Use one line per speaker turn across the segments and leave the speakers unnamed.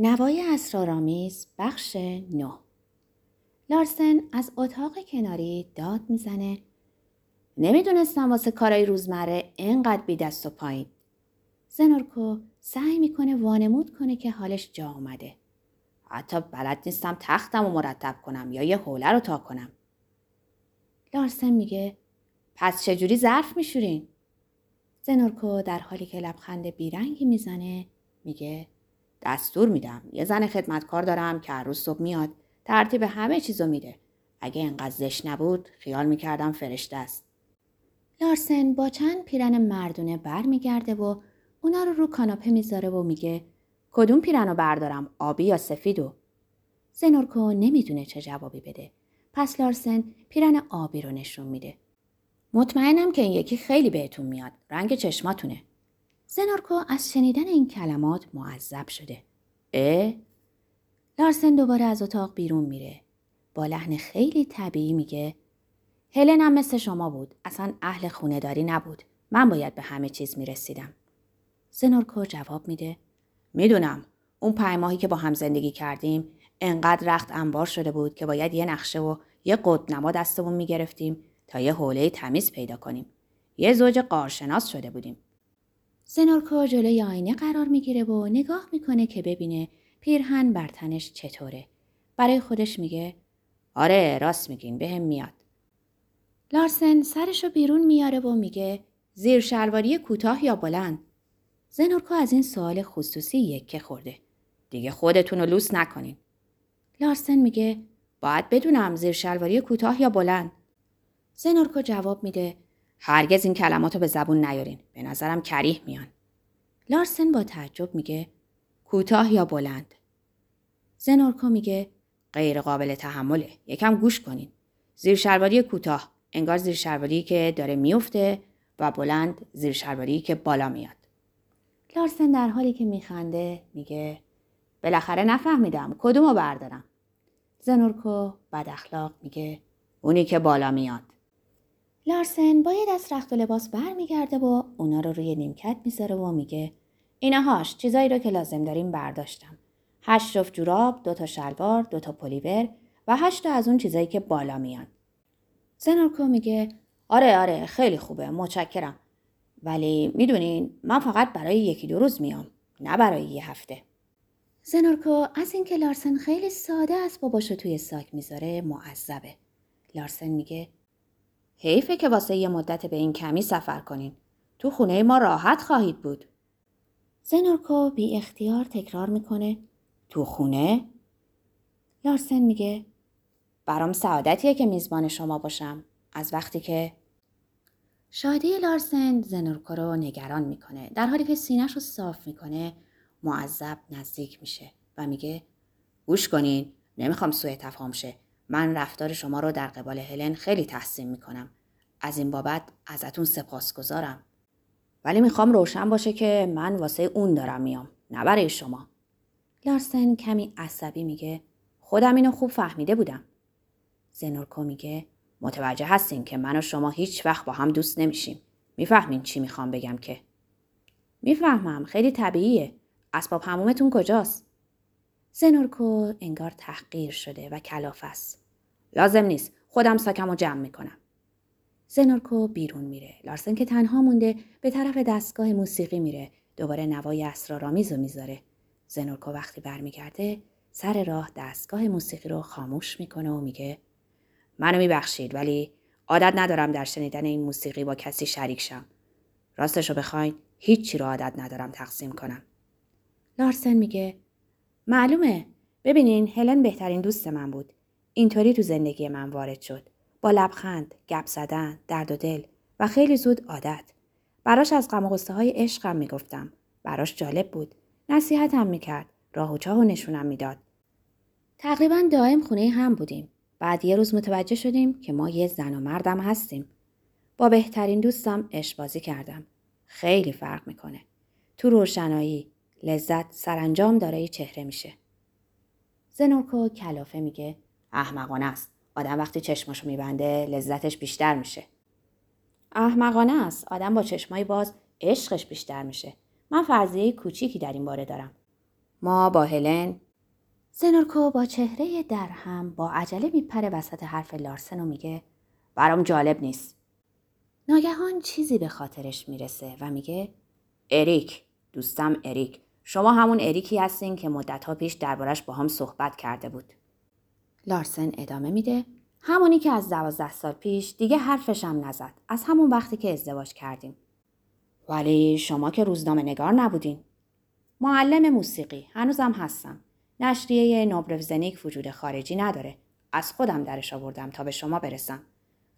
نوای اسرارآمیز بخش نه. لارسن از اتاق کناری داد می‌زنه. نمی‌دونستم واسه کارای روزمره اینقدر بی دست و پایین. زنورکو سعی می‌کنه وانمود کنه که حالش جا آمده حتی بلد نیستم تختم رو مرتب کنم یا یه حوله رو تا کنم. لارسن میگه پس چجوری ظرف میشورین؟ زنورکو در حالی که لبخند بیرنگی می‌زنه میگه دستور میدم. یه زن خدمتکار دارم که هر روز صبح میاد. ترتیب همه چیزو میده. اگه انقدر زشت نبود خیال می‌کردم فرشته است. لارسن با چند پیرن مردونه برمیگرده و اونا رو رو کاناپه می‌ذاره و میگه کدوم پیرن رو بردارم آبی یا سفیدو زنورکو نمی‌دونه چه جوابی بده. پس لارسن پیرن آبی رو نشون میده. مطمئنم که این یکی خیلی بهتون میاد. رنگ چشماتونه. زنورکو از شنیدن این کلمات معذب شده. اه؟ لارسن دوباره از اتاق بیرون میره. با لحن خیلی طبیعی میگه هلن هم مثل شما بود. اصلا اهل خونه نبود. من باید به همه چیز می‌رسیدم. زنورکو جواب میده می‌دونم. اون پنج ماهی که با هم زندگی کردیم انقدر رخت انبار شده بود که باید یه نقشه و یه قطنما دستمون می‌گرفتیم تا یه حوله تمیز پیدا کنیم. یه زوج قارشناس شده بودیم. زنورکو جلوی آینه قرار می‌گیره و نگاه می‌کنه که ببینه پیرهن بر تنش چطوره. برای خودش میگه آره راست میگین بهم میاد. لارسن سرشو بیرون میاره و میگه زیر شلواری کوتاه یا بلند. زنورکو از این سوال خصوصی یکه خورده. دیگه خودتون رو لوس نکنین. لارسن میگه باید بدونم زیر شلواری کوتاه یا بلند. زنورکو جواب میده هرگز این کلمات رو به زبون نیارین. به نظرم کریه میان. لارسن با تعجب میگه کوتاه یا بلند. زنورکو میگه غیر قابل تحمله. یکم گوش کنین. زیر شلواری کوتاه. انگار زیر شلواری که داره میفته و بلند زیر شلواری که بالا میاد. لارسن در حالی که میخنده میگه بالاخره نفهمیدم کدومو بردارم. زنورکو بد اخلاق میگه اونی که بالا میاد. لارسن باید از رخت و لباس برمیگرده و اونا رو روی نیمکت می‌ذاره و میگه اینهاش چیزایی رو که لازم داریم برداشتم. هشت جفت جوراب، دو تا شلوار، دو تا پلیور و هشت تا از اون چیزایی که بالا میان. زنورکو میگه آره آره خیلی خوبه متشکرم. ولی می‌دونین من فقط برای یکی دو روز میام نه برای یه هفته. زنورکو از اینکه لارسن خیلی ساده است باباشو توی ساک می‌ذاره معذبه. لارسن میگه حیفه که واسه یه مدت به این کمی سفر کنین. تو خونه ما راحت خواهید بود. زنورکو بی اختیار تکرار می‌کنه. تو خونه؟ لارسن میگه برام سعادتیه که میزبان شما باشم. از وقتی که شادی لارسن زنورکو رو نگران می‌کنه. در حالی که سینش رو صاف می‌کنه معذب نزدیک میشه و میگه گوش کنین نمی‌خوام سوء تفاهم شه من رفتار شما رو در قبال هلن خیلی تحسین می‌کنم. از این بابت ازتون سپاسگزارم. ولی می‌خوام روشن باشه که من واسه اون دارم میام. نه برای شما. لارسن کمی عصبی میگه خودم اینو خوب فهمیده بودم. زنورکو میگه متوجه هستین که من و شما هیچ وقت با هم دوست نمیشیم. می‌فهمین چی می‌خوام بگم که؟ می‌فهمم خیلی طبیعیه. اسباب همومتون کجاست؟ زنورکو انگار تحقیر شده و کلاف است. لازم نیست. خودم ساکم رو جمع می‌کنم. زنورکو بیرون میره. لارسن که تنها مونده به طرف دستگاه موسیقی میره. دوباره نوای اسرارآمیز رو می‌ذاره. زنورکو وقتی برمیگرده سر راه دستگاه موسیقی رو خاموش می‌کنه و میگه منو میبخشید ولی عادت ندارم در شنیدن این موسیقی با کسی شریک شم. راستشو بخواین هیچی رو عادت ندارم تقسیم کنم. لارسن میگه معلومه. ببینین هلن بهترین دوست من بود. اینطوری تو زندگی من وارد شد. با لبخند گپ زدن درد و دل و خیلی زود عادت. براش از غم و های عشقم می‌گفتم. براش جالب بود. نصیحتم می‌کرد. راه و چاه و نشونم می‌داد. تقریبا دائم خونه هم بودیم. بعد یه روز متوجه شدیم که ما یه زن و مردم هستیم. با بهترین دوستم بازی کردم. خیلی فرق می‌کنه. تو روشنایی لذت سرانجام دارای چهره میشه. زنورکو کلافه میگه احمقانه است. آدم وقتی چشماشو میبنده لذتش بیشتر میشه. احمقانه است. آدم با چشمای باز عشقش بیشتر میشه. من فرضیه کوچیکی در این باره دارم. ما با هلن زنورکو با چهره درهم با عجله میپره وسط حرف لارسن و میگه برام جالب نیست. ناگهان چیزی به خاطرش می‌رسه و میگه اریک دوستم اریک شما همون اریکی هستین که مدتها پیش دربارش با هم صحبت کرده بود. لارسن ادامه میده همونی که از دوازده سال پیش دیگه حرفشم نزد از همون وقتی که ازدواج کردیم. ولی شما که روزنامه نگار نبودین. معلم موسیقی هنوزم هستم. نشریه نوبروزنیک وجود خارجی نداره. از خودم درش آوردم تا به شما برسم.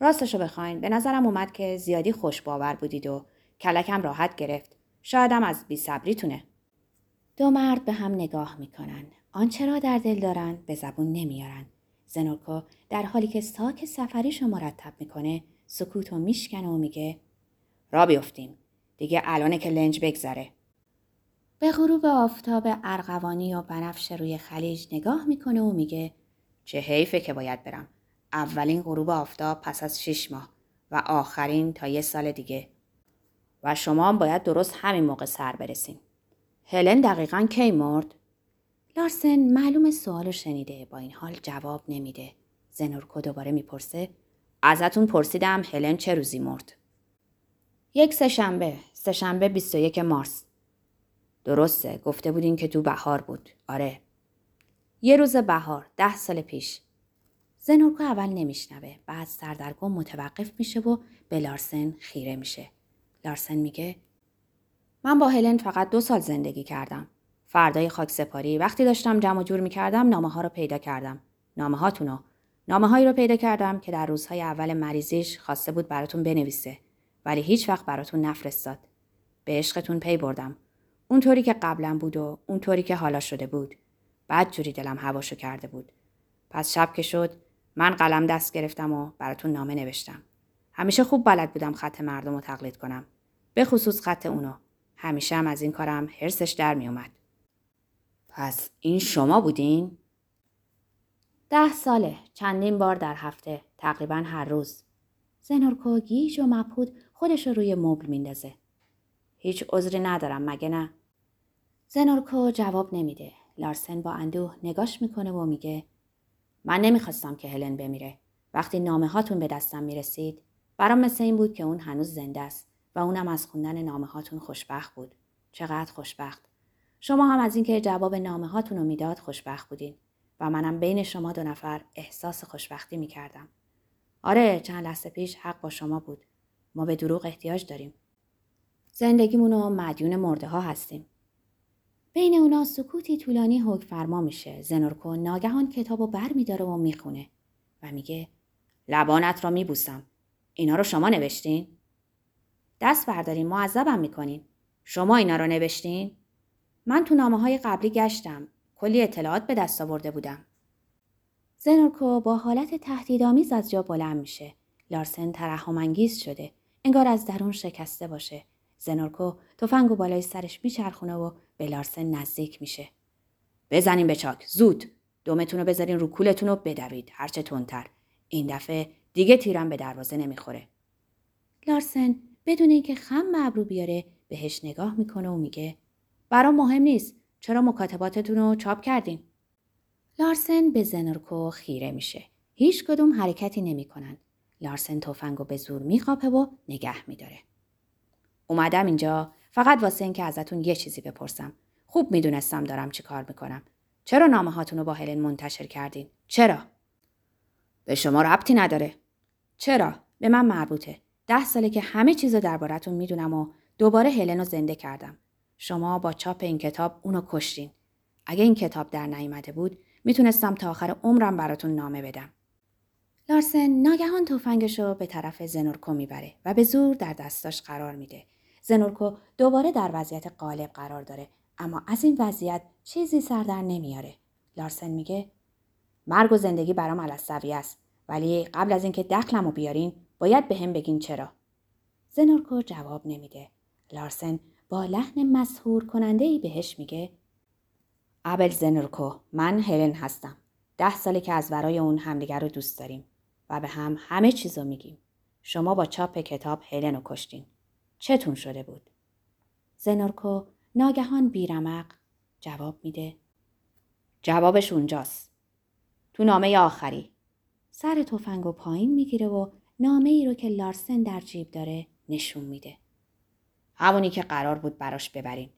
راستشو بخواین به نظرم اومد که زیادی خوش باور بودید و کلکم راحت گرفت. شایدم از بی صبریتونه. دو مرد به هم نگاه می‌کنن. آنچه را در دل دارن به زبون نمیارن. زنورکو در حالی که ساک سفریشو مرتب می‌کنه سکوتو میشکنه و میگه را بیفتیم. دیگه الانه که لنج بگذره. به غروب آفتاب ارغوانی و بنفش روی خلیج نگاه می‌کنه و میگه چه حیفه که باید برم. اولین غروب آفتاب پس از شش ماه و آخرین تا یه سال دیگه. و شما باید درست همین موقع سر برسین. هلن دقیقا کی مرد؟ لارسن معلوم سوالو شنیده با این حال جواب نمیده. زنورکو دوباره می‌پرسه ازتون پرسیدم هلن چه روزی مرد؟ یک سهشنبه، سهشنبه 21 مارس. درسته، گفته بودین که تو بهار بود. آره. یه روز بهار، ده سال پیش. زنورکو اول نمیشنوه، بعد سردرگم متوقف میشه و به لارسن خیره میشه. لارسن میگه من با هلن فقط دو سال زندگی کردم. فردای خاک سپاری وقتی داشتم جمع جور می‌کردم نامه ها رو پیدا کردم. نامه هاتونو. نامه هایی رو پیدا کردم که در روزهای اول مریضیش خواسته بود براتون بنویسه. ولی هیچ وقت براتون نفرستاد. به عشقتون پی بردم. اونطوری که قبلا بود و اونطوری که حالا شده بود. بعد جوری دلم هواشو کرده بود. پس شب که شد من قلم دست گرفتم و براتون نامه نوشتم. همیشه خوب بلد بودم خط مردم رو تقلید کنم. به خصوص خط اونو. همیشه هم از این کارم حرسش در می اومد. پس این شما بودین؟ ده ساله. چندین بار در هفته. تقریبا هر روز. زنورکو گیج و مبهود خودش رو روی مبل میندازه. هیچ عذری ندارم مگه نه؟ زنورکو جواب نمیده. لارسن با اندوه نگاش می‌کنه و میگه من نمی‌خواستم که هلن بمیره. وقتی نامه هاتون به دستم می‌رسید برام مثل این بود که اون هنوز زنده است و اونم از خوندن نامه هاتون خوشبخت بود. چقدر خوشبخت. شما هم از اینکه جواب نامه هاتون رو می‌داد خوشبخت بودین و منم بین شما دو نفر احساس خوشبختی می‌کردم. آره چند لحظه پیش حق با شما بود. ما به دروغ احتیاج داریم. زندگیمون رو مدیون مرده ها هستیم. بین اونا سکوتی طولانی حکم فرما میشه. زنورکو ناگهان کتاب رو بر میداره و می‌خونه و میگه لبانت را میبوسم. اینا رو شما نوشتین؟ دست بردارین معذبم می‌کنین. شما اینا رو نوشتین؟ من تو نامه های قبلی گشتم. کلی اطلاعات به دست آورده بودم. زنورکو با حالت تهدیدآمیز از جا بلند میشه. لارسن ترحمانگیز شده. انگار از درون شکسته باشه. زنورکو تفنگ و بالای سرش میچرخونه و به لارسن نزدیک میشه. بزنین به چاک. زود. دومتون رو بذارین رو کولتون رو بدوید. هرچه تندتر. این دفعه دیگه تیرم به دروازه نمی‌خوره. لارسن بدون اینکه خم ابرو بیاره بهش نگاه می‌کنه و میگه برام مهم نیست. چرا مکاتباتتون رو چاپ کردین؟ لارسن به زنورکو خیره میشه. هیچ کدوم حرکتی نمی‌کنن. لارسن تفنگو به زور میخوابه و نگه میداره. اومدم اینجا فقط واسه اینکه ازتون یه چیزی بپرسم. خوب می‌دونستم دارم چی کار می‌کنم. چرا نامه هاتون با هلن منتشر کردین؟ چرا؟ به شما ربطی نداره. چرا؟ به من مربوطه. ده ساله که همه چیز رو دربارتون می‌دونم و دوباره هلن رو زنده کردم. شما با چاپ این کتاب اونو کشتین. اگه این کتاب در نیامده بود می‌تونستم تا آخر عمرم براتون نامه بدم. لارسن ناگهان تفنگش رو به طرف زنورکو می‌بره و به زور در دستاش قرار میده. زنورکو دوباره در وضعیت قالب قرار داره اما از این وضعیت چیزی سر در نمیاره. لارسن میگه مرگ و زندگی برام علصوی است ولی قبل از اینکه دخلم رو بیارین باید به هم بگین چرا. زنورکو جواب نمیده. لارسن با لحن مسهور کننده ای بهش میگه ابل زنورکو من هلن هستم. ده ساله که از ورای اون همدیگر رو دوست داریم و به هم همه چیز رو میگیم. شما با چاپ کتاب هلن رو کشتین. چتون شده بود؟ زنورکو ناگهان بیرمق جواب میده. جوابش اونجاست. تو نامه آخری. سر تفنگ و پایین می‌گیره و نامه ای رو که لارسن در جیب داره نشون میده. همونی که قرار بود براش ببرین.